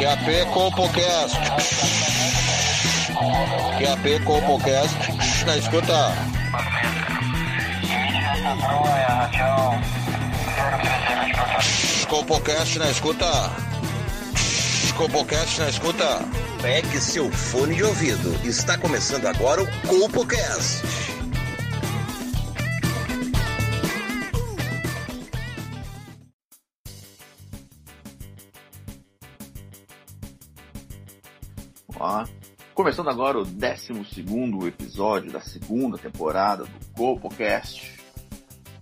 QAP Compocast. QAP Compocast. Na escuta. Compocast na escuta. Compocast na escuta. Pegue seu fone de ouvido. Está começando agora o Compocast. Ó, começando agora o 12 episódio da segunda temporada do GoPocast,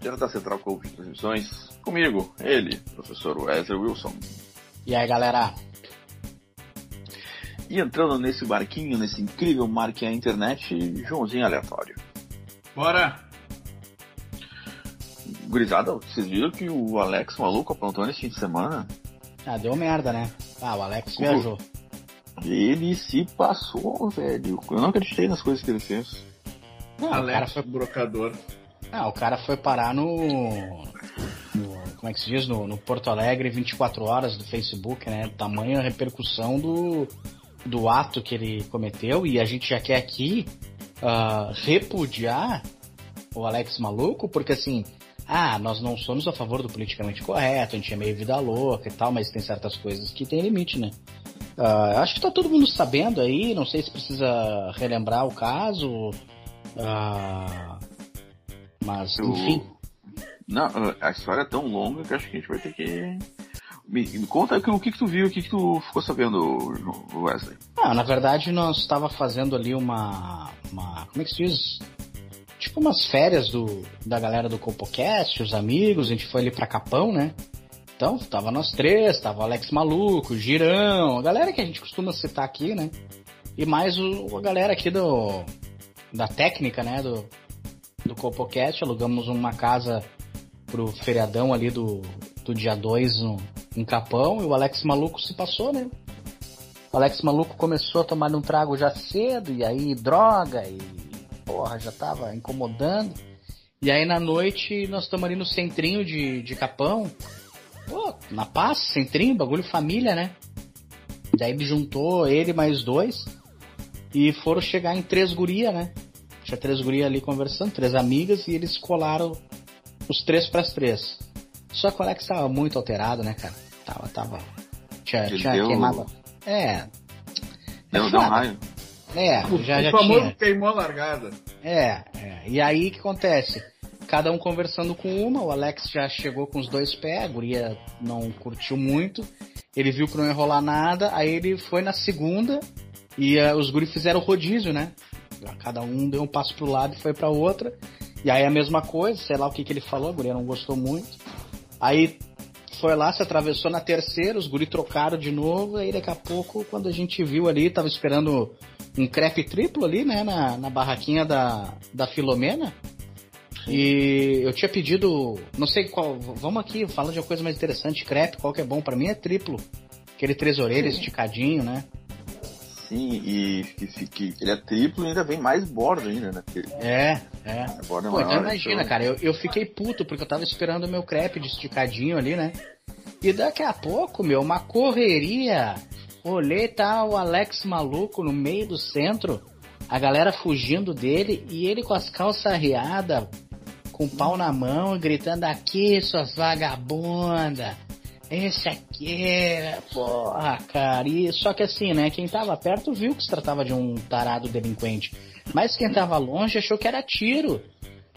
direto da Central Coach Transmissões, comigo, ele, professor Wesley Wilson. E aí, galera? E entrando nesse barquinho, nesse incrível mar que é a internet, Joãozinho Aleatório. Bora! Gurizada, vocês viram que o Alex maluco aprontou nesse fim de semana? Ah, deu merda, né? Ah, o Alex viajou. Ele se passou, velho. Eu não acreditei nas coisas que ele fez. Não, o cara Alex, foi, brocador. ah, o cara foi parar no, no- Como é que se diz? No, no Porto Alegre 24 horas do Facebook, né? Tamanha repercussão do, do ato que ele cometeu. E a gente já quer aqui ah, repudiar o Alex maluco, porque assim. Ah, nós não somos a favor do politicamente correto, a gente é meio vida louca e tal, mas tem certas coisas que tem limite, né? Ah, acho que tá todo mundo sabendo aí, não sei se precisa relembrar o caso. ah, mas, enfim. Não, a história é tão longa que acho que a gente vai ter que. Me, me conta o que, que tu viu, o que, que tu ficou sabendo, Wesley. Ah, na verdade, nós estava fazendo ali uma, uma. Como é que se diz? Tipo umas férias do, da galera do Copocast, os amigos, a gente foi ali pra Capão, né? Então, tava nós três, tava o Alex Maluco, Girão, a galera que a gente costuma citar aqui, né? E mais o, a galera aqui do. da técnica, né? Do, do Copocast, alugamos uma casa pro feriadão ali do, do dia 2 no, em Capão, e o Alex Maluco se passou, né? O Alex Maluco começou a tomar um trago já cedo, e aí droga, e porra, já tava incomodando. E aí na noite nós estamos ali no centrinho de, de Capão. Na paz, centrinho, bagulho família, né? Daí ele juntou ele mais dois e foram chegar em três guria, né? Tinha três guria ali conversando, três amigas, e eles colaram os três pras três. Só que o Alex tava muito alterado, né, cara? Tava, tava. Tinha, Ele tinha deu- queimado. É. Deu, É deu um raio. É, O, já, o já famoso tinha. queimou a largada. É, é. E aí o que acontece? Cada um conversando com uma, o Alex já chegou com os dois pés, a guria não curtiu muito. Ele viu que não ia rolar nada, aí ele foi na segunda e eh, os guris fizeram rodízio, né? Cada um deu um passo pro lado e foi pra outra. E aí a mesma coisa, sei lá o que, que ele falou, a guria não gostou muito. Aí foi lá, se atravessou na terceira, os guris trocaram de novo, aí daqui a pouco, quando a gente viu ali, tava esperando um crepe triplo ali, né, na, na barraquinha da, da Filomena. E eu tinha pedido, não sei qual, vamos aqui, fala de uma coisa mais interessante, crepe, qual que é bom pra mim é triplo. Aquele três orelhas esticadinho, né? Sim, e que, que ele é triplo e ainda vem mais borda ainda, né? Porque É, é. a borda é Pô, então imagina, então- cara, eu, eu fiquei puto porque eu tava esperando o meu crepe de esticadinho ali, né? E daqui a pouco, meu, uma correria. Olhei, tá o Alex maluco no meio do centro, a galera fugindo dele e ele com as calças arriadas, com o pau na mão gritando aqui, suas vagabunda. Esse aqui, porra, cara. E, só que assim, né? Quem tava perto viu que se tratava de um tarado delinquente. Mas quem tava longe achou que era tiro.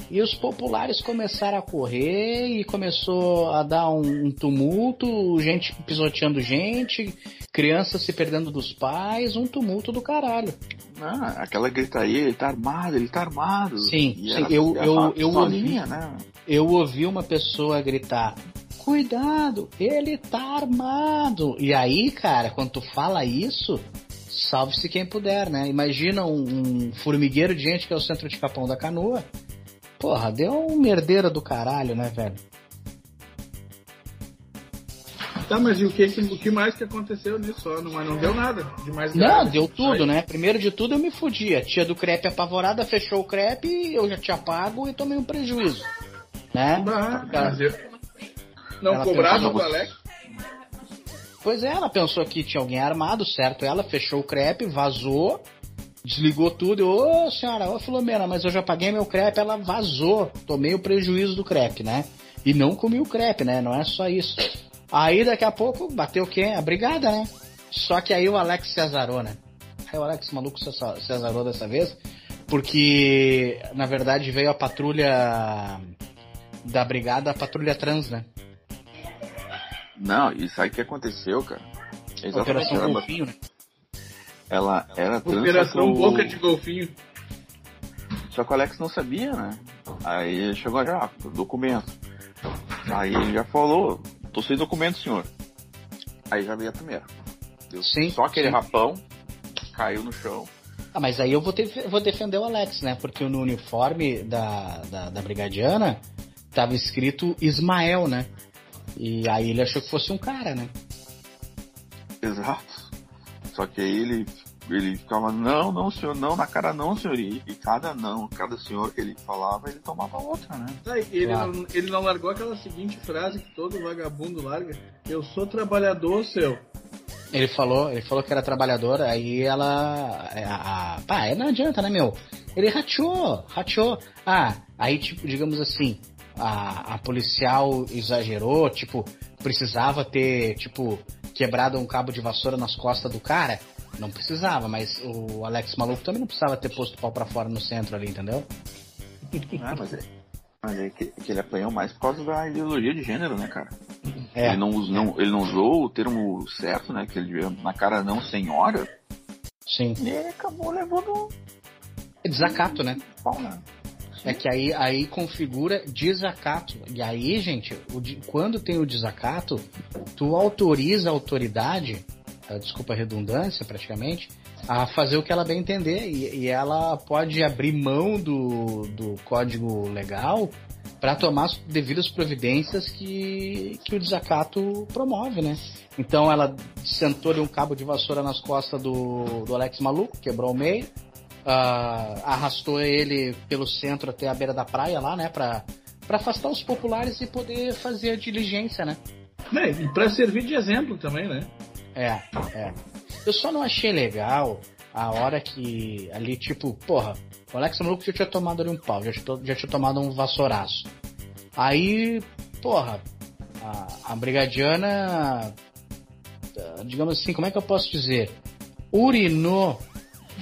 E os populares começaram a correr e começou a dar um, um tumulto, gente pisoteando gente, crianças se perdendo dos pais, um tumulto do caralho. Ah, aquela gritaria, ele tá armado, ele tá armado. Sim, sim, era- eu- era eu- eu pistolinha, né? Eu ouvi uma pessoa gritar: Cuidado, ele tá armado. E aí, cara, quando tu fala isso, salve-se quem puder, né? Imagina um, um formigueiro de gente que é o centro de Capão da Canoa. Porra, deu um merdeira do caralho, né, velho? Tá, mas e o que, o que mais que aconteceu nisso? Não, mas não deu nada de mais Não, grave. deu tudo, Aí- né? Primeiro de tudo eu me fudi. A tia do crepe apavorada fechou o crepe, eu já tinha pago e tomei um prejuízo. Né? Ah, Ela- eu- Não Ela cobrava do Alex? Pois é, ela pensou que tinha alguém armado, certo? Ela fechou o crepe, vazou, desligou tudo. Ô senhora, ô Filomena, mas eu já paguei meu crepe, ela vazou. Tomei o prejuízo do crepe, né? E não comi o crepe, né? Não é só isso. Aí daqui a pouco bateu quem? A brigada, né? Só que aí o Alex se azarou, né? Aí o Alex maluco azarou dessa vez, porque na verdade veio a patrulha da brigada, a patrulha trans, né? Não, isso aí que aconteceu, cara. Exatamente. Operação Golfinho, né? Ela era trans, Operação o- Boca de Golfinho. Só que o Alex não sabia, né? Aí ele chegou já, documento. Aí ele já falou, tô sem documento, senhor. Aí já veio a primeira. Deu Sim, Só aquele sim. rapão caiu no chão. Ah, mas aí eu vou, ter, vou defender o Alex, né? Porque no uniforme da, da, da Brigadiana tava escrito Ismael, né? E aí ele achou que fosse um cara, né? Exato. Só que aí ele, ele ficava, não, não, senhor, não, na cara não, senhor. E, e cada não, cada senhor que ele falava, ele tomava outra, né? E ele, Claro. não, ele não largou aquela seguinte frase que todo vagabundo larga: Eu sou trabalhador seu. Ele falou, ele falou que era trabalhador, aí ela. A, a, pá, não adianta, né, meu? Ele rateou, rateou. Ah, aí, tipo, digamos assim, a, a policial exagerou, tipo, precisava ter, tipo, quebrado um cabo de vassoura nas costas do cara. Não precisava, mas o Alex Maluco também não precisava ter posto o pau pra fora no centro ali, entendeu? Ah, mas é, mas é que, que ele apanhou mais por causa da ideologia de gênero, né, cara? É. Ele, não, us- não, ele não usou o termo certo, né? Que ele devia na cara não senhora. Sim. E ele acabou levando É desacato, né? pau, né? É que aí, aí configura desacato. E aí, gente, o quando tem o desacato, tu autoriza a autoridade, ah, desculpa a redundância praticamente, a fazer o que ela bem entender. E, e ela pode abrir mão do, do código legal para tomar as devidas providências que, que o desacato promove, né? Então ela sentou-lhe um cabo de vassoura nas costas do, do Alex Maluco, quebrou o meio. Ah, arrastou ele pelo centro até a beira da praia lá, né? Pra, pra afastar os populares e poder fazer a diligência, né? Né, e pra servir de exemplo também, né? É, é. Eu só não achei legal a hora que ali, tipo, porra, o Alex Maluco já tinha tomado ali um pau, já tinha, já tinha tomado um vassouraço. Aí, porra, a, a Brigadiana, ah, digamos assim, como é que eu posso dizer? Urinou,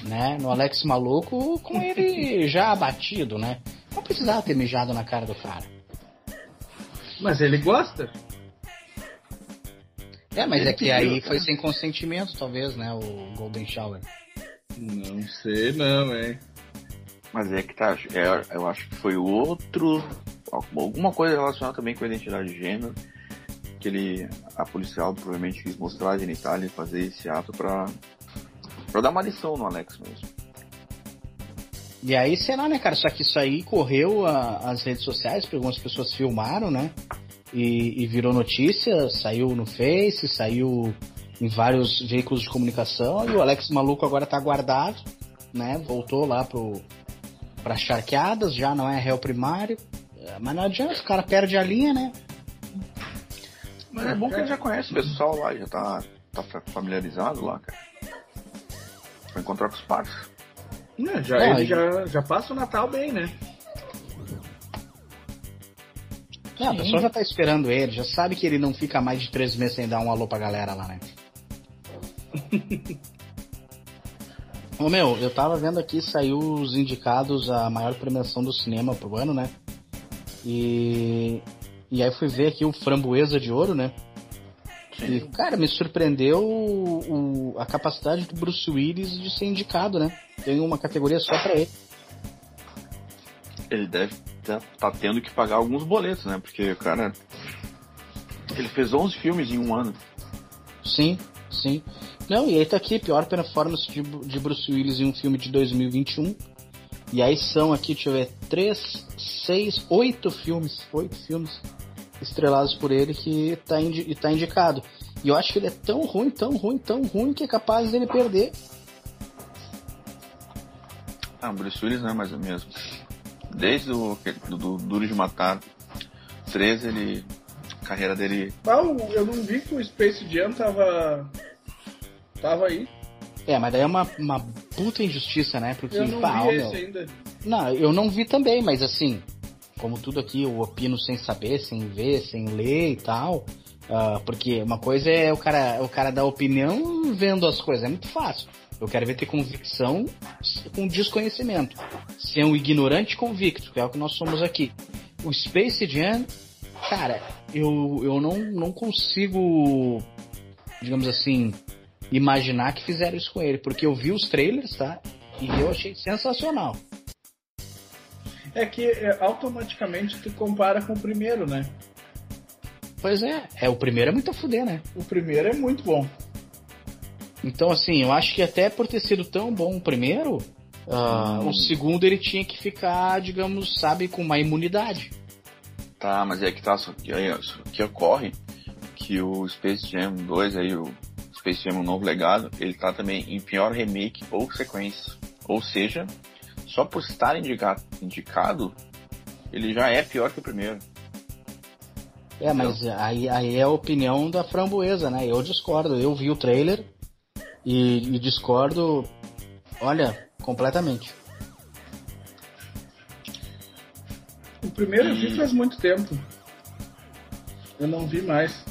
né, no Alex Maluco com ele já abatido, né? Não precisava ter mijado na cara do cara. Mas ele gosta. É, mas Ele é que pediu, aí né? foi sem consentimento, talvez, né, o Golden Shower. Não sei não, hein? Mas é que tá, é, eu acho que foi outro. Alguma coisa relacionada também com a identidade de gênero. Que ele, a policial provavelmente quis mostrar a genitália e fazer esse ato pra, pra dar uma lição no Alex mesmo. E aí, sei lá, né, cara? Só que isso aí correu a- as redes sociais, porque algumas pessoas filmaram, né? E, e virou notícia, saiu no Face, saiu em vários veículos de comunicação, e o Alex Maluco agora tá guardado, né? Voltou lá pro, pra charqueadas, já não é réu primário. É, Mas não adianta, o cara perde a linha, né? Mas é bom que ele já conhece o pessoal lá, já tá, tá fa- familiarizado lá, cara. Vai encontrar com os pares. Né, já, Não, ele e- já, já passa o Natal bem, né? É, a pessoa já tá esperando ele, já sabe que ele não fica mais de três meses sem dar um alô pra galera lá, né? Ô meu, eu tava vendo aqui, saiu os indicados a maior premiação do cinema pro ano, né? E. E aí fui ver aqui o Framboesa de Ouro, né? E, cara, me surpreendeu o, a capacidade do Bruce Willis de ser indicado, né? Tem uma categoria só pra ele. Ele deve tá, tá tendo que pagar alguns boletos, né? Porque, cara, ele fez 11 filmes em um ano. Sim, sim. Não, e aí tá aqui, pior performance de, de Bruce Willis em um filme de 2021. E aí são aqui, deixa eu ver, três, seis, oito filmes, oito filmes estrelados por ele que tá, indi tá indicado. E eu acho que ele é tão ruim, tão ruim, tão ruim que é capaz dele perder. Ah, o Bruce Willis não é mais o mesmo. Desde o do, do Duro de Matar 3, ele carreira dele. Ah, eu não vi que o Space Jam tava. tava aí. É, mas daí é uma, uma puta injustiça, né? Porque, Eu não pá, vi ó, esse meu, ainda. Não, eu não vi também, mas assim, como tudo aqui, eu opino sem saber, sem ver, sem ler e tal. ah, porque uma coisa é o cara, o cara dar opinião vendo as coisas, é muito fácil. Eu quero ver ter convicção com desconhecimento. Ser um ignorante convicto, que é o que nós somos aqui. O Space Jam, cara, eu, eu não, não consigo, digamos assim, imaginar que fizeram isso com ele. Porque eu vi os trailers, tá? E eu achei sensacional. É que é, automaticamente tu compara com o primeiro, né? Pois é, é o primeiro é muito a fuder, né? O primeiro é muito bom. Então, assim, eu acho que até por ter sido tão bom o primeiro, ah, Hum. o segundo ele tinha que ficar, digamos, sabe, com uma imunidade. Tá, mas é que tá, só que aí, só que ocorre que o Space Jam 2 aí, o Space Jam um novo legado, ele tá também em pior remake ou sequência. Ou seja, só por estar indica- indicado, ele já é pior que o primeiro. É, mas aí, aí é a opinião da framboesa, né? Eu discordo. Eu vi o trailer e, e discordo, olha, completamente. O primeiro eu vi faz muito tempo. Eu não vi mais.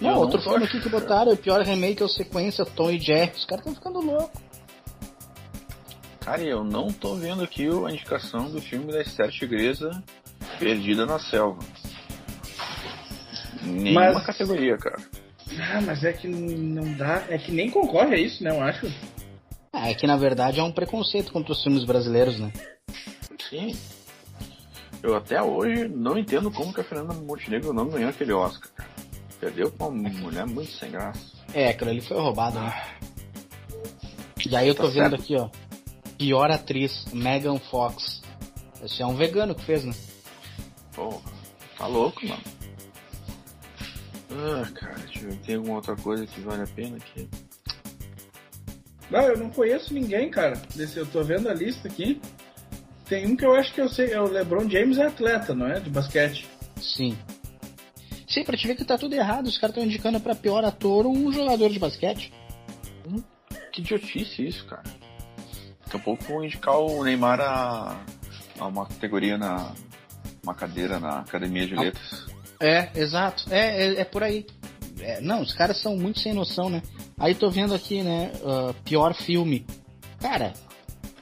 Não, Eu outro não filme aqui que botaram, o pior remake é o sequência Tom e Jerry. Os caras estão ficando loucos. Cara, eu não tô vendo aqui a indicação do filme da Esther Tigresa Perdida na Selva. Nenhuma Mas- categoria, cara. Ah, mas é que não dá. É que nem concorre a isso, né? Eu acho. Ah, é que na verdade é um preconceito contra os filmes brasileiros, né? Sim. Eu até hoje não entendo como que a Fernanda Montenegro não ganhou aquele Oscar. cara. Perdeu com uma mulher muito sem graça. É, aquilo ali foi roubado, né? E aí eu tô Tá vendo certo. aqui, ó. Pior atriz, Megan Fox. Esse é um vegano que fez, né? Porra, tá louco, mano. Ah, cara, deixa eu ver. Tem alguma outra coisa que vale a pena aqui? Não, eu não conheço ninguém, cara. Desse, eu tô vendo a lista aqui. Tem um que eu acho que eu sei. É o LeBron James é atleta, não é? De basquete. Sim. Sim, pra te ver que tá tudo errado. Os caras estão indicando pra pior ator um jogador de basquete. Que idiotice isso, cara. Daqui a pouco vou indicar o Neymar a, a uma categoria na. uma cadeira na Academia de Letras. É, exato. É, é, é por aí. É, não, os caras são muito sem noção, né? Aí tô vendo aqui, né? ah, pior filme. Cara,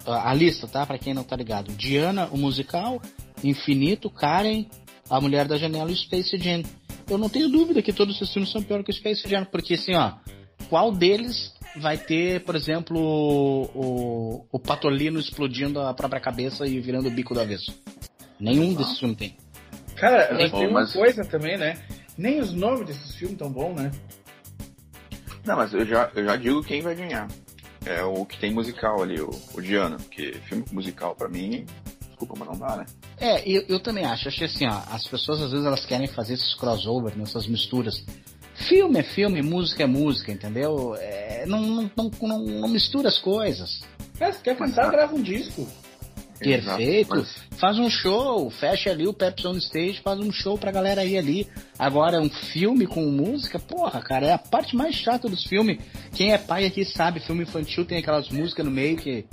a, a lista, tá? Pra quem não tá ligado. Diana, o musical. Infinito, Karen, A Mulher da Janela e Space Jam. Eu não tenho dúvida que todos esses filmes são piores que o Space Jam. Porque assim, ó. Qual deles vai ter, por exemplo, o, o, Patolino explodindo a própria cabeça e virando o bico do avesso? Nenhum desses filmes tem. Cara, mas tem uma mas- coisa também, né? Nem os nomes desses filmes tão bons, né? Não, mas eu já, eu já digo quem vai ganhar. É o que tem musical ali, o, o Diana. Porque filme musical pra mim, desculpa, mas não dá, né? É, eu, eu também acho. Acho que assim, ó, as pessoas às vezes elas querem fazer esses crossover, nessas misturas. Filme é filme, música é música, entendeu? É, não, não, não, não, não mistura as coisas. É, se quer cantar, grava um disco. Perfeito. Exato, Faz um show, fecha ali o Pepsi on Stage, faz um show pra galera ir ali. Agora, um filme com música, porra, cara, é a parte mais chata dos filmes. Quem é pai aqui sabe, filme infantil tem aquelas músicas no meio que.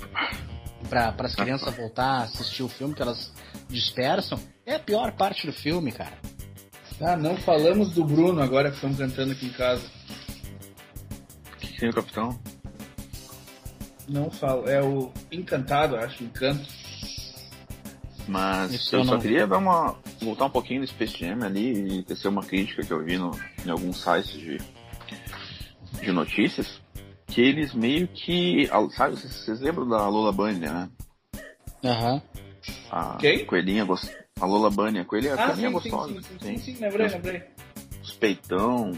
Pra, pras crianças voltar a assistir o filme, que elas dispersam. É a pior parte do filme, cara. Ah, não falamos do Bruno agora que estamos cantando aqui em casa. O que tem o Capitão? Não falo. É o Encantado, acho, Encanto. Mas Isso eu eu só não- queria dar uma, voltar um pouquinho no Space Jam ali e tecer uma crítica que eu vi no, em alguns sites de, de notícias. Que eles meio que. Sabe, vocês, vocês lembram da Lola Bunny, né? Aham. A Quem? coelhinha gost... A Lola Bunny, a coelhinha, a Ah, coelhinha sim, sim, gostosa. sim, sim, tem sim, sim, lembrei, os- lembrei. os peitão,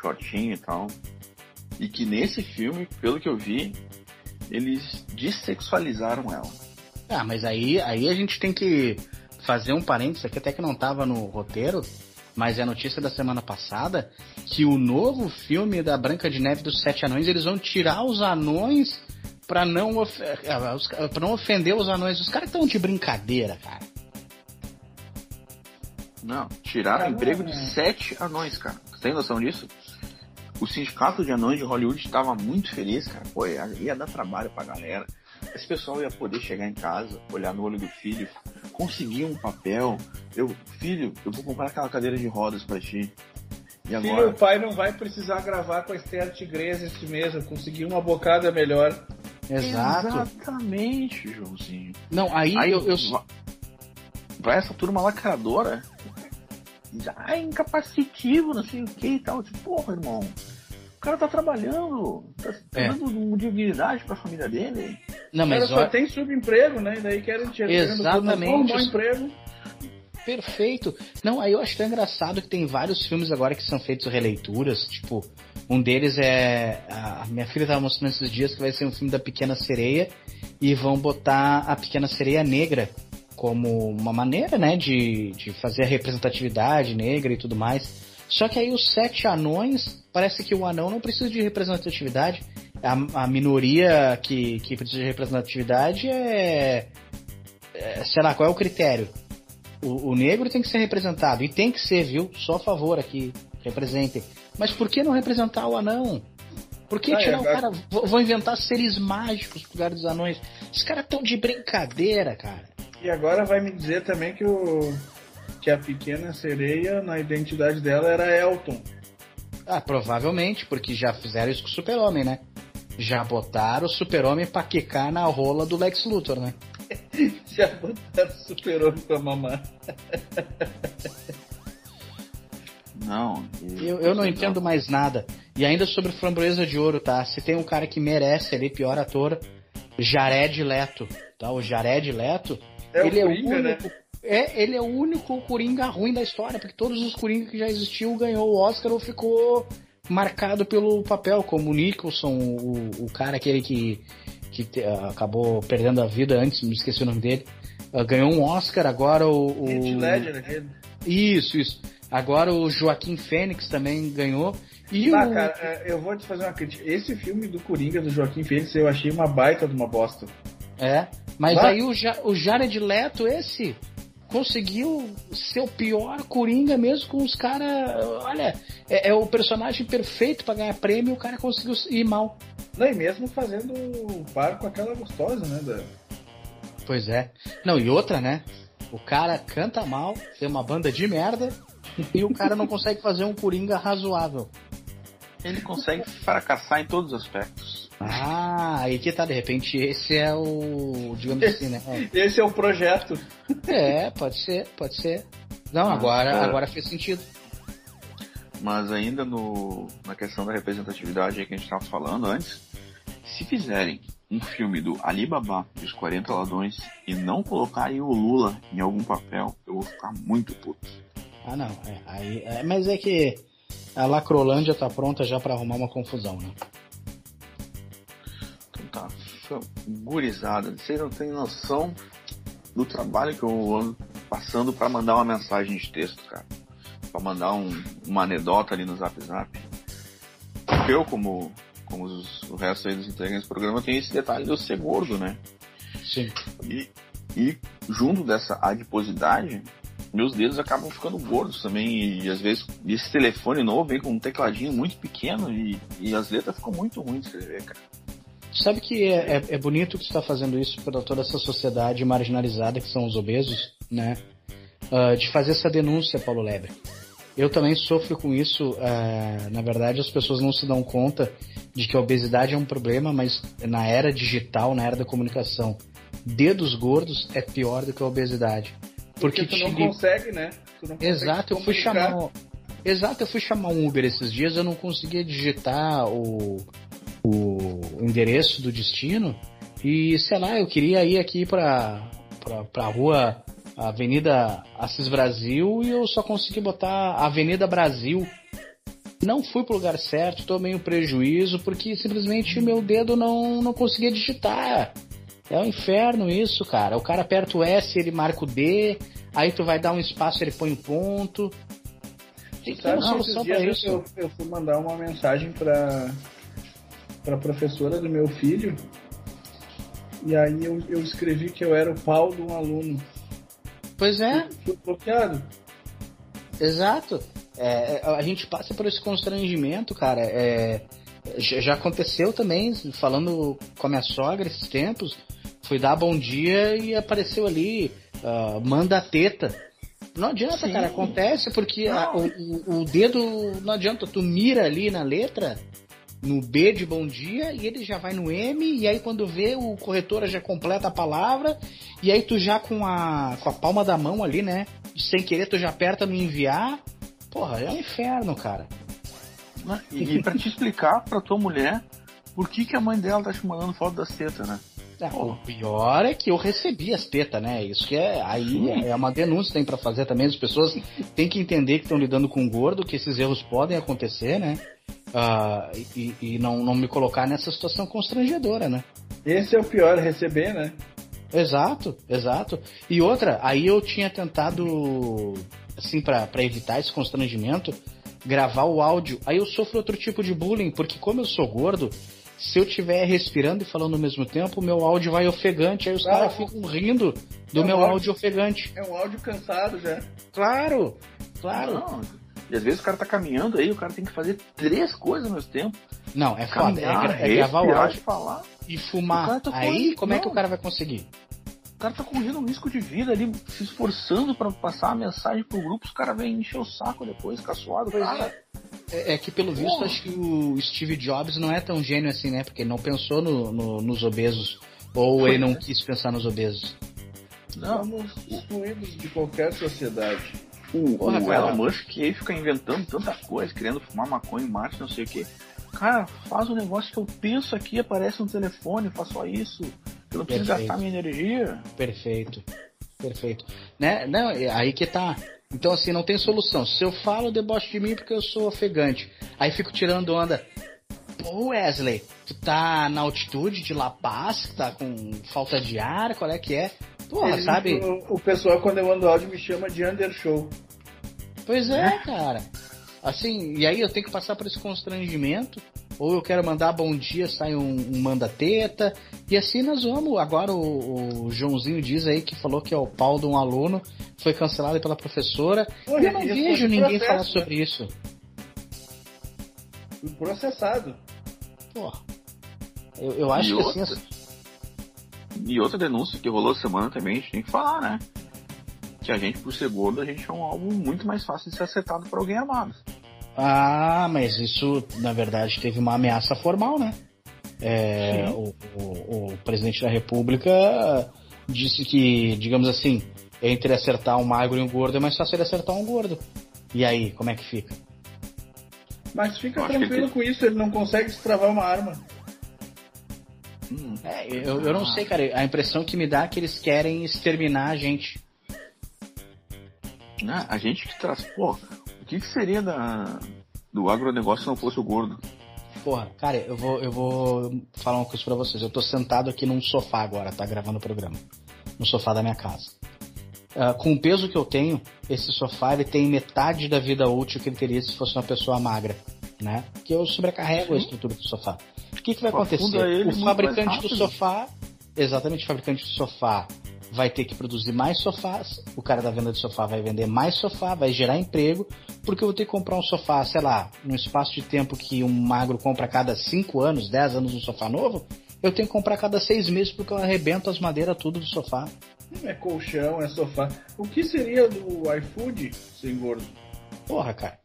shortinho e tal. E que nesse filme, pelo que eu vi, eles dessexualizaram ela. Ah, mas aí, aí a gente tem que fazer um parênteses aqui, até que não tava no roteiro, mas é a notícia da semana passada, que o novo filme da Branca de Neve dos Sete Anões, eles vão tirar os anões pra não, of... ah, pra não ofender os anões. Os caras estão de brincadeira, cara. Não, tiraram o emprego de sete anões, cara. Você tem noção disso? O sindicato de anões de Hollywood estava muito feliz, cara. Pô, ia, ia dar trabalho pra galera. Esse pessoal ia poder chegar em casa, olhar no olho do filho, conseguir um papel. Eu, filho, eu vou comprar aquela cadeira de rodas para ti. E agora? Filho, o pai não vai precisar gravar com a Esther Tigresa este mês, eu consegui uma bocada melhor. Exato. Exatamente, Joãozinho. Não, aí, aí eu, eu... Vai essa turma lacradora. Ah, incapacitivo, não sei o que e tal. Tipo, porra, irmão. O cara tá trabalhando, tá, tá é. dando dignidade pra família dele. Não, mas só tem subemprego, né? E daí querem tirar Exatamente. Um bom emprego. Perfeito. Não, aí eu acho tão engraçado que tem vários filmes agora que são feitos releituras, tipo, um deles é. A minha filha estava mostrando esses dias que vai ser um filme da Pequena Sereia e vão botar a Pequena Sereia Negra como uma maneira, né, de, de fazer a representatividade negra e tudo mais. Só que aí os sete anões, parece que o anão não precisa de representatividade. A, a minoria que, que precisa de representatividade é, é. Sei lá, qual é o critério? O, o, negro tem que ser representado. E tem que ser, viu? Só a favor aqui. Representem. Mas por que não representar o anão? Por que ah, tirar é, o cara. Vou inventar seres mágicos pro lugar dos anões. Os caras tão de brincadeira, cara. E agora vai me dizer também que o. que a pequena sereia, na identidade dela, era Elton. Ah, provavelmente, porque já fizeram isso com o Super-Homem, né? Já botaram o Super-Homem pra quicar na rola do Lex Luthor, né? Já botaram o super-homem pra mamar. Não. Eu, eu não entendo mais nada. E ainda sobre Framboesa de Ouro, tá? Se tem um cara que merece ali, pior ator, Jared Leto. Tá? O Jared Leto, é ele o Coringa, é o né? único. Né? É, ele é o único Coringa ruim da história, porque todos os Coringa que já existiu ganhou o Oscar ou ficou marcado pelo papel, como o Nicholson, o, o cara aquele que que te, uh, acabou perdendo a vida antes, me esqueci o nome dele. Uh, ganhou um Oscar, agora o. o... Ledger, aquele. Isso, isso. Agora o Joaquim Fênix também ganhou. E ah, o... cara, é, eu vou te fazer uma crítica. Esse filme do Coringa do Joaquim Fênix eu achei uma baita de uma bosta. É, mas aí o, ja o Jared Leto, esse, conseguiu ser o pior Coringa mesmo com os caras. Olha, é, é, o personagem perfeito para ganhar prêmio e o cara conseguiu ir mal. Não, e mesmo fazendo o par com aquela gostosa, né? Da... Pois é. Não, e outra, né? O cara canta mal, tem uma banda de merda e o cara não consegue fazer um Coringa razoável. Ele consegue fracassar em todos os aspectos. Ah, aí que tá, de repente esse é o. digamos assim, né? Esse é o projeto. É, pode ser, pode ser. Não, agora, é. agora fez sentido. Mas ainda no, na questão da representatividade que a gente estava falando antes, se fizerem um filme do Alibaba e os 40 ladrões e não colocarem o Lula em algum papel, eu vou ficar muito puto. Ah não, é, aí, é, mas é que a Lacrolândia tá pronta já para arrumar uma confusão, né? Então tá, gurizada, vocês não têm noção do trabalho que eu ando passando para mandar uma mensagem de texto, cara para mandar um, uma anedota ali no Zap Zap. Eu, como, como os, o resto aí dos integrantes do programa, tem esse detalhe de eu ser gordo, né? Sim. E, e junto dessa adiposidade, meus dedos acabam ficando gordos também. E às vezes esse telefone novo vem com um tecladinho muito pequeno e, e as letras ficam muito ruins de escrever, cara. Sabe que é, é, é bonito que você está fazendo isso para toda essa sociedade marginalizada que são os obesos, né? Uh, de fazer essa denúncia, Paulo Lebre. Eu também sofro com isso. Uh, na verdade, as pessoas não se dão conta de que a obesidade é um problema, mas na era digital, na era da comunicação, dedos gordos é pior do que a obesidade. Porque, Porque tu não consegue, né? Não consegue Exato, eu fui chamar. Exato, eu fui chamar um Uber esses dias, eu não conseguia digitar o, o endereço do destino e sei lá, eu queria ir aqui pra, pra, pra rua Avenida Assis Brasil e eu só consegui botar Avenida Brasil. Não fui pro lugar certo, tomei um prejuízo porque simplesmente meu dedo não, não conseguia digitar. É um inferno isso, cara. O cara aperta o S, ele marca o D, aí tu vai dar um espaço, ele põe um ponto. Tem que ter uma solução pra isso. Eu, eu fui mandar uma mensagem pra, pra professora do meu filho e aí eu, eu escrevi que eu era o pau de um aluno. Pois é. Fui bloqueado. Exato. É, a gente passa por esse constrangimento, cara. É, já aconteceu também, falando com a minha sogra esses tempos, fui dar bom dia e apareceu ali, uh, manda teta. Não adianta, Sim. cara, acontece porque a, o, o dedo, não adianta, tu mira ali na letra, no B de bom dia, e ele já vai no M, e aí quando vê, o corretor já completa a palavra, e aí tu já com a, com a palma da mão ali, né, sem querer, tu já aperta no enviar. Porra, é um inferno, cara. E, e pra te explicar pra tua mulher por que, que a mãe dela tá te mandando foto das tetas, né? É, o pior é que eu recebi as tetas, né? Isso que é. Aí é uma denúncia que tem para fazer também. As pessoas têm que entender que estão lidando com gordo, que esses erros podem acontecer, né? Uh, e, e não, não me colocar nessa situação constrangedora, né? Esse é o pior, receber, né? Exato, exato. E outra, aí eu tinha tentado, assim, para evitar esse constrangimento, gravar o áudio. Aí eu sofro outro tipo de bullying, porque como eu sou gordo, se eu estiver respirando e falando ao mesmo tempo, o meu áudio vai ofegante, aí os ah, caras ficam rindo do é um meu áudio, áudio, ofegante. É um áudio cansado já. Claro, claro. Não, e às vezes o cara tá caminhando aí, o cara tem que fazer três coisas ao mesmo tempo. Não, é foda. É, é, gravar o áudio falar, e fumar. Tá aí, como não. é que o cara vai conseguir? O cara tá correndo um risco de vida ali, se esforçando para passar a mensagem pro grupo, os caras vêm encher o saco depois, ficar suado. Cara, é, é, que pelo visto acho que o Steve Jobs não é tão gênio assim, né? Porque ele não pensou no, no, nos obesos. Ou ele não quis pensar nos obesos. Não. Somos excluídos de qualquer sociedade. O, Porra, o Elon Musk aí fica inventando tanta coisa, querendo fumar maconha em Marte, não sei o que. Cara, faz um negócio que eu penso aqui, aparece no telefone, faz só isso. Eu não preciso Perfeito. gastar minha energia. Perfeito. Perfeito. Né? Não, aí que tá. Então, assim, não tem solução. Se eu falo, deboche de mim porque eu sou ofegante. Aí fico tirando onda. Pô, Wesley, tu tá na altitude de La Paz, tá com falta de ar, qual é que é? Porra, Ele, sabe? O, o, pessoal, quando eu mando áudio, me chama de undershow. Pois é, cara. Assim, e aí eu tenho que passar por esse constrangimento. Ou eu quero mandar bom dia, sai um, um manda-teta. E assim nós vamos. Agora o, o, Joãozinho diz aí que falou que é o pau de um aluno foi cancelado pela professora. Porra, eu não vejo ninguém processo, falar sobre né? isso. Processado. Pô. Eu, eu acho e que outra, assim. E outra denúncia que rolou semana também, a gente tem que falar, né? Que a gente, por ser gordo, a gente é um alvo muito mais fácil de ser acertado por alguém amado. Ah, mas isso, na verdade, teve uma ameaça formal, né? É, o, o, o, presidente da República disse que, digamos assim, entre acertar um magro e um gordo é mais fácil ele acertar um gordo. E aí, como é que fica? Mas fica tranquilo que... com isso, ele não consegue destravar uma arma. Hum. É, eu, eu não sei, cara. A impressão que me dá é que eles querem exterminar a gente. Não, a gente que traz. Pô, que, que seria da, do agronegócio se não fosse o gordo? Porra, cara, eu vou, eu vou falar uma coisa pra vocês. Eu tô sentado aqui num sofá agora, tá gravando o programa. No sofá da minha casa. Uh, com o peso que eu tenho, esse sofá ele tem metade da vida útil que ele teria se fosse uma pessoa magra, né? Que eu sobrecarrego Sim. a estrutura do sofá. O que, que vai acontecer? O fabricante do sofá, exatamente, o fabricante do sofá vai ter que produzir mais sofás, o cara da venda de sofá vai vender mais sofá, vai gerar emprego, porque eu vou ter que comprar um sofá, sei lá, num espaço de tempo que um magro compra a cada 5 anos, 10 anos um sofá novo, eu tenho que comprar a cada 6 meses porque eu arrebento as madeiras tudo do sofá. É colchão, é sofá. O que seria do iFood sem gordo? Porra, cara.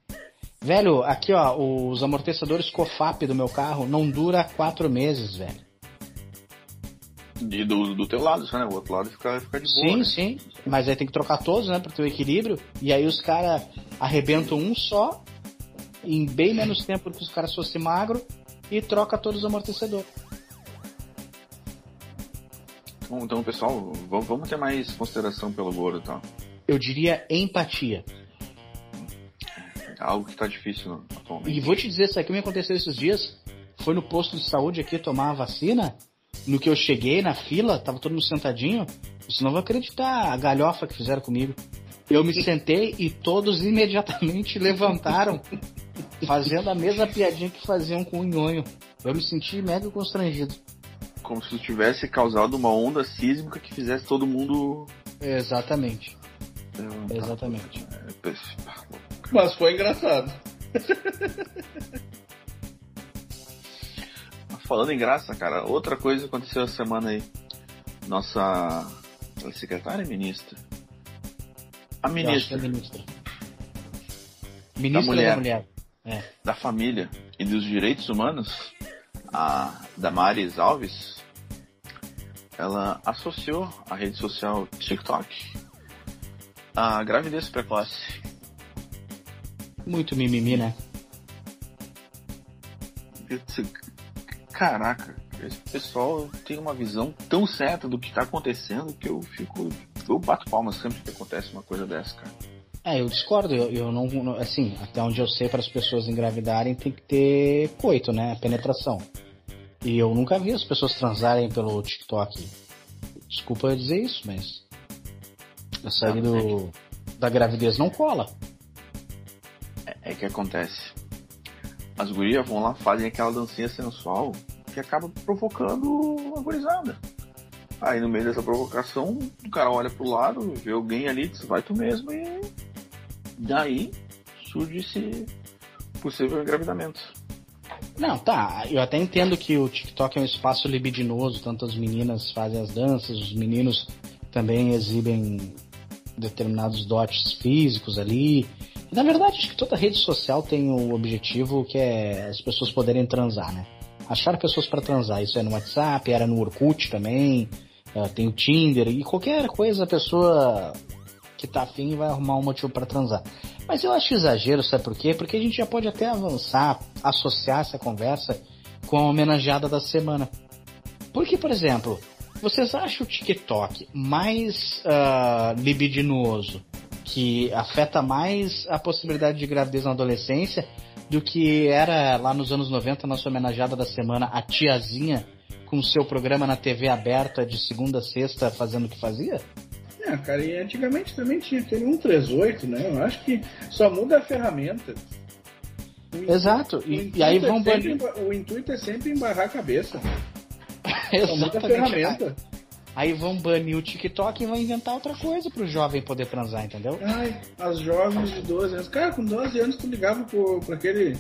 Velho, aqui ó, os amortecedores COFAP do meu carro não dura 4 meses, velho. E do, do teu lado, né? O outro lado fica, fica de boa. Sim, né? sim. Mas aí tem que trocar todos, né? Pra ter o equilíbrio. E aí os caras arrebentam um só, em bem menos tempo do que os caras fossem magro, e troca todos os amortecedores. Então, então pessoal, vamos ter mais consideração pelo gordo, tá? Eu diria empatia. É algo que tá difícil atualmente. E vou te dizer, isso aqui me aconteceu esses dias. Foi no posto de saúde aqui tomar a vacina no que eu cheguei na fila, tava todo mundo sentadinho. Você não vai acreditar a galhofa que fizeram comigo. Eu me sentei e todos imediatamente levantaram, fazendo a mesma piadinha que faziam com o nhonho. Eu me senti mega constrangido. Como se tivesse causado uma onda sísmica que fizesse todo mundo. Exatamente. Exatamente. É, Mas foi engraçado. Falando em graça, cara, outra coisa aconteceu essa semana aí. Nossa secretária e ministra. A que é ministra ministra. Ministra da mulher. mulher. É. da família e dos direitos humanos, a Damares Alves, ela associou a rede social TikTok à gravidez precoce. Muito mimimi, né? Eu Caraca, esse pessoal tem uma visão tão certa do que está acontecendo que eu fico. Eu bato palmas sempre que acontece uma coisa dessa, cara. É, eu discordo. Eu, eu não, Assim, até onde eu sei, para as pessoas engravidarem tem que ter coito, né? Penetração. E eu nunca vi as pessoas transarem pelo TikTok. Desculpa eu dizer isso, mas. Essa aí Não, mas é do, da gravidez não cola. É que acontece. As gurias vão lá, fazem aquela dancinha sensual que acaba provocando uma gurizada. Aí no meio dessa provocação, o cara olha pro lado, vê alguém ali, diz, vai tu mesmo e daí surge esse possível engravidamento. Não, tá. Eu até entendo que o TikTok é um espaço libidinoso, tanto as meninas fazem as danças, os meninos também exibem determinados dotes físicos ali. Na verdade, acho que toda rede social tem o objetivo que é as pessoas poderem transar, né? Achar pessoas para transar. Isso é no WhatsApp, era no Orkut também, eh, tem o Tinder e qualquer coisa a pessoa que tá afim vai arrumar um motivo para transar. Mas eu acho exagero, sabe por quê? Porque a gente já pode até avançar, associar essa conversa com a homenageada da semana. Porque, por exemplo, vocês acham o TikTok mais ah, libidinoso, que afeta mais a possibilidade de gravidez na adolescência, do que era lá nos anos 90 nossa homenageada da semana, a tiazinha, com seu programa na TV aberta de segunda a sexta fazendo o que fazia? É, cara, e antigamente também tinha aquele 138, né? Eu acho que só muda a ferramenta. O Exato. E, e aí é vão sempre banir. emba- O intuito é sempre embarrar a cabeça. Só muda a Exatamente. ferramenta. Aí vão banir o TikTok e vão inventar outra coisa pro jovem poder transar, entendeu? Ai, as jovens de 12 anos. Cara, com 12 anos tu ligava pro, pro aquele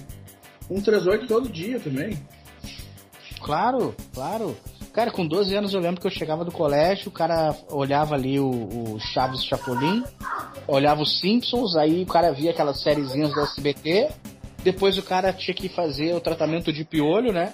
138 todo dia também. Claro, claro. Cara, com 12 anos eu lembro que eu chegava do colégio, o cara olhava ali o, o Chaves Chapolin, olhava os Simpsons, aí o cara via aquelas sériezinhas do SBT, depois o cara tinha que fazer o tratamento de piolho, né?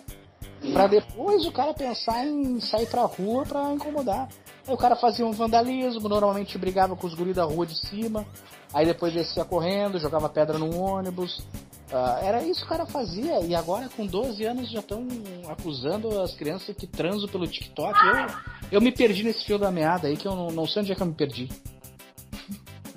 Pra depois o cara pensar em sair pra rua pra incomodar. Aí o cara fazia um vandalismo, normalmente brigava com os guris da rua de cima, aí depois descia correndo, jogava pedra num ônibus. Ah, era isso que o cara fazia, e agora com 12 anos já estão acusando as crianças que transam pelo TikTok. Eu, eu me perdi nesse fio da meada aí, que eu não, não sei onde é que eu me perdi.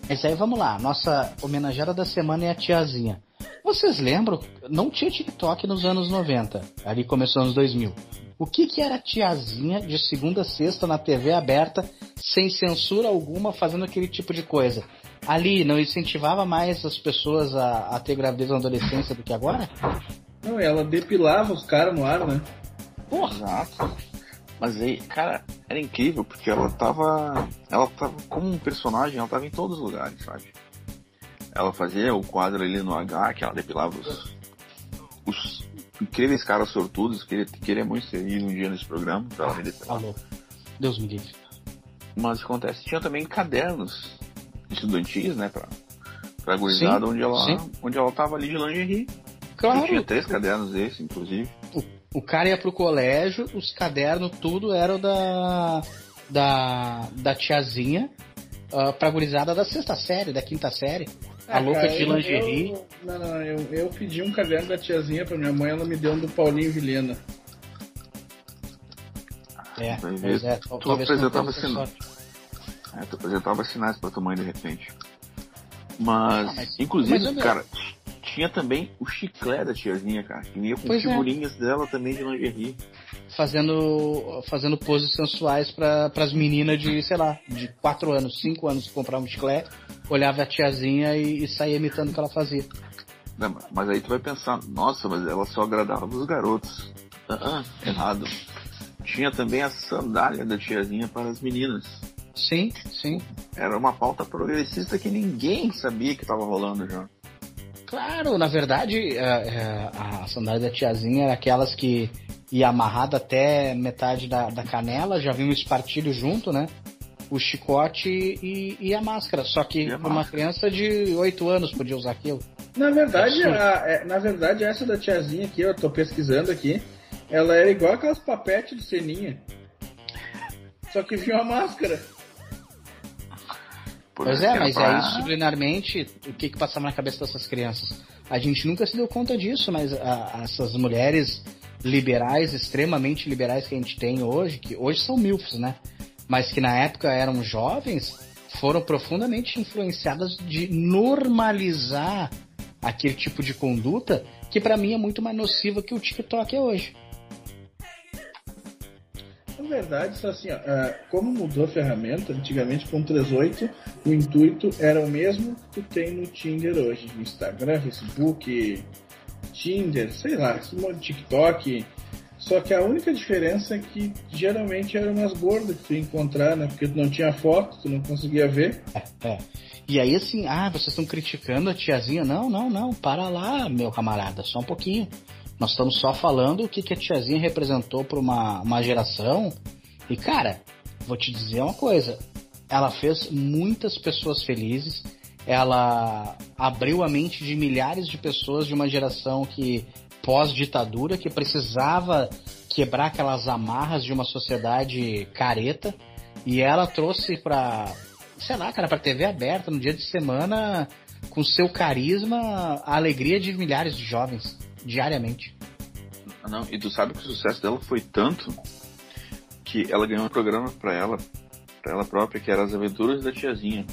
Mas aí vamos lá, nossa homenageada da semana é a tiazinha. Vocês lembram? Não tinha TikTok nos anos 90, ali começou nos 2000. O que que era a tiazinha de segunda a sexta na TV aberta, sem censura alguma, fazendo aquele tipo de coisa? Ali não incentivava mais as pessoas a, a ter gravidez na adolescência do que agora? Não, ela depilava os caras no ar, né? Porra! Exato. Mas aí, cara, era incrível porque ela tava. Ela tava como um personagem, ela tava em todos os lugares, sabe? Ela fazia o quadro ali no H, que ela depilava os, os incríveis caras sortudos, queria, queria muito ser ir um dia nesse programa pra ela me depilar. Deus me livre. Mas acontece, tinha também cadernos estudantis, né, pra, pra gurizada, Sim, onde ela, sim. onde ela tava ali de lingerie. Eu Claro, tinha três cadernos desses, inclusive. o cara ia pro colégio, os cadernos, tudo eram da. da. da tiazinha ah, pra gurizada da sexta série, da quinta série. A louca cara, de lingerie. Eu, não, não, eu, eu pedi um caderno da tiazinha pra minha mãe, ela me deu um do Paulinho Vilhena. É, pois é, tu apresentava assim, sorte. É, tu apresentava sinais pra tua mãe de repente. Mas, Ah, mas- inclusive, mas, cara, tinha também o chiclé da tiazinha, cara, que vinha com Pois é. figurinhas dela também de lingerie. Fazendo, fazendo poses sensuais para as meninas de, sei lá, de 4 anos, 5 anos que compravam um chiclete, olhava a tiazinha e, e saía imitando o que ela fazia. Né, Mas aí tu vai pensar, nossa, mas ela só agradava os garotos. Ah, ah, errado. Tinha também a sandália da tiazinha para as meninas. Sim, sim. Era uma pauta progressista que ninguém sabia que tava rolando já. Claro, na verdade, a, a sandália da tiazinha era aquelas que ia amarrada até metade da, da canela, já vinha um espartilho junto, né? O chicote e, e a máscara. Só que uma máscara. criança de 8 anos podia usar aquilo. Na verdade, a, é, na verdade, essa da tiazinha aqui, eu tô pesquisando aqui, ela era igual aquelas papetes de ceninha. Só que vinha uma máscara. Pois é, mas pra... aí subliminarmente, o que que passava na cabeça dessas crianças? A gente nunca se deu conta disso, mas a, essas mulheres liberais, extremamente liberais que a gente tem hoje, que hoje são milfs, né? Mas que na época eram jovens, foram profundamente influenciadas de normalizar aquele tipo de conduta que para mim é muito mais nociva que o TikTok é hoje. Na verdade, só assim, ó, uh, como mudou a ferramenta, antigamente com o 38, o intuito era o mesmo que tem no Tinder hoje. Instagram, Facebook, Tinder, sei lá, TikTok. Só que a única diferença é que geralmente eram umas gordas que tu ia encontrar, né? Porque tu não tinha foto, tu não conseguia ver. É, é. E aí assim, ah, vocês estão criticando a tiazinha? Não, não, não, para lá, meu camarada, só um pouquinho. Nós estamos só falando o que, que a tiazinha representou para uma, uma geração. E cara, vou te dizer uma coisa: ela fez muitas pessoas felizes. Ela abriu a mente de milhares de pessoas de uma geração que pós-ditadura que precisava quebrar aquelas amarras de uma sociedade careta. E ela trouxe para, sei lá, cara, para TV aberta no dia de semana com seu carisma a alegria de milhares de jovens diariamente. Não, e tu sabe que o sucesso dela foi tanto que ela ganhou um programa para ela, para ela própria, que era As Aventuras da Tiazinha.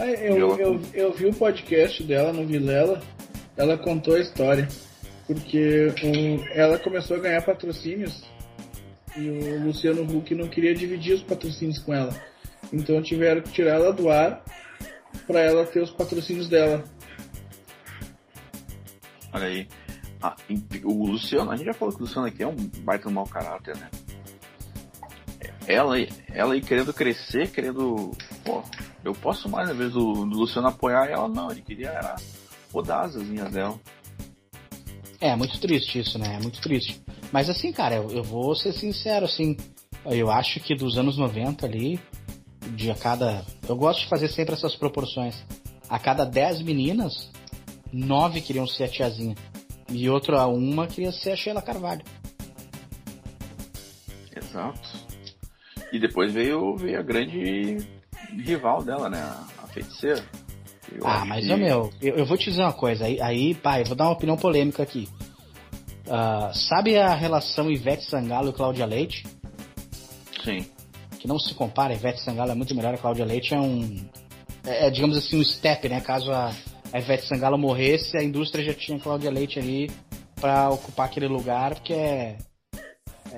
Ah, eu, ela... eu, eu vi o podcast dela no Vilela, ela contou a história. Porque um, ela começou a ganhar patrocínios e o Luciano Huck não queria dividir os patrocínios com ela. Então tiveram que tirar ela do ar para ela ter os patrocínios dela. Olha aí. Ah, o Luciano, a gente já falou que o Luciano aqui é um baita mau caráter, né? Ela, ela aí querendo crescer, querendo. Pô, eu posso mais, às vezes, do, do Luciano apoiar ela, não. Ele queria era, rodar as asinhas dela. É, muito triste isso, né? É muito triste. Mas assim, cara, eu, eu vou ser sincero, assim. Eu acho que dos anos 90 ali, de a cada. Eu gosto de fazer sempre essas proporções. A cada 10 meninas, 9 queriam ser a tiazinha. E outra uma queria ser a Sheila Carvalho. Exato. E depois veio, veio a grande rival dela, né? A feiticeira. Eu ah, mas, que... meu, eu, eu, vou te dizer uma coisa. Aí, aí pai, vou dar uma opinião polêmica aqui. Uh, sabe a relação Ivete Sangalo e Cláudia Leite? Sim. Que não se compara, Ivete Sangalo é muito melhor, a Cláudia Leite é um. É, é digamos assim, um step, né? Caso a, a Ivete Sangalo morresse, a indústria já tinha Cláudia Leite ali para ocupar aquele lugar, porque é,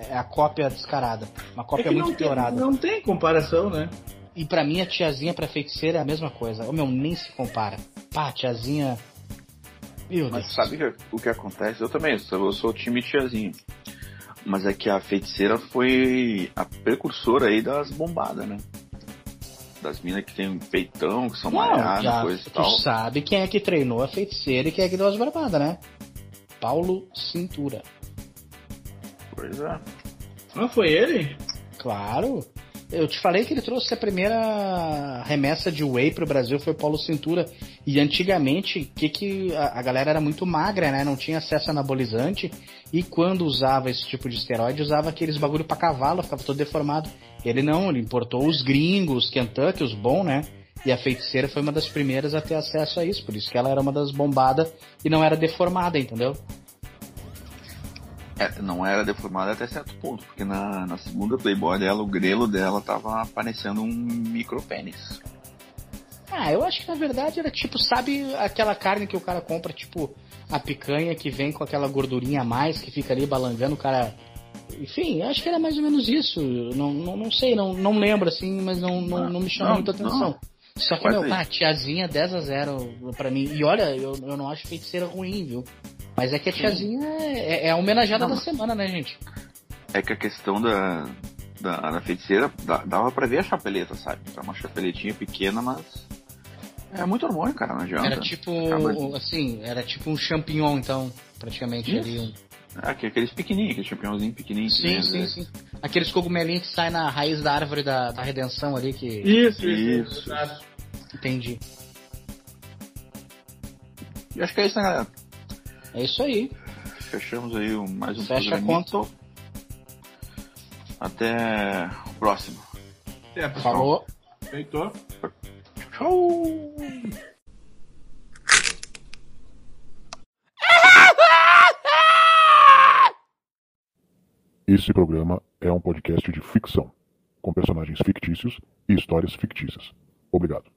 é a cópia descarada. Uma cópia é muito piorada. não tem comparação, né? E para mim a tiazinha pra feiticeira é a mesma coisa. O meu, nem se compara. Pá, tiazinha. Meu Mas Deus. sabe o que acontece? Eu também, eu sou o time tiazinha. Mas é que a feiticeira foi a precursora aí das bombadas, né? das minas que tem um peitão, que são malhadas, coisa e tal. Tu sabe quem é que treinou a feiticeira e quem é que deu as barbadas, né? Paulo Cintura. Pois é. Não foi ele? Claro. Eu te falei que ele trouxe a primeira remessa de whey pro Brasil foi o Paulo Cintura. E antigamente, que que a, a, galera era muito magra, né? Não tinha acesso a anabolizante. E quando usava esse tipo de esteroide, usava aqueles bagulho para cavalo, ficava todo deformado. Ele não, ele importou os gringos, Kentucky, os bons, né? E a feiticeira foi uma das primeiras a ter acesso a isso. Por isso que ela era uma das bombadas e não era deformada, entendeu? É, não era deformada até certo ponto, porque na, na segunda Playboy dela, o grelo dela tava aparecendo um micro pênis. Ah, eu acho que na verdade era tipo, sabe aquela carne que o cara compra, tipo, a picanha que vem com aquela gordurinha a mais, que fica ali balangando o cara. Enfim, acho que era mais ou menos isso. Não, não, não sei, não, não lembro assim, mas não, não, não me chamou muita atenção. Só que, meu, pá, tiazinha 10 a 0 pra mim. E olha, eu, eu não acho feiticeira ruim, viu? Mas é que a tiazinha é, é a homenageada não, da semana, né, gente? É que a questão da, da, da feiticeira dava pra ver a chapeleta, sabe? É uma chapeletinha pequena, mas É muito hormônio, cara, não adianta. Era tipo, Acaba- assim, era tipo um champignon, então, praticamente Isso. ali. Um... É, aquele- aqueles pequenininhos, aqueles champignõozinhos pequenininhos. Sim, né, sim, né? sim. Aqueles cogumelinhos que saem na raiz da árvore da, da redenção ali, que Isso, isso. Isso. entendi. E acho que é isso, né, galera? É isso aí. Fechamos aí mais um Fecha a programito. Até o próximo. É, pessoal. Falou. Feitou. Tchau! Esse programa é um podcast de ficção, com personagens fictícios e histórias fictícias. Obrigado.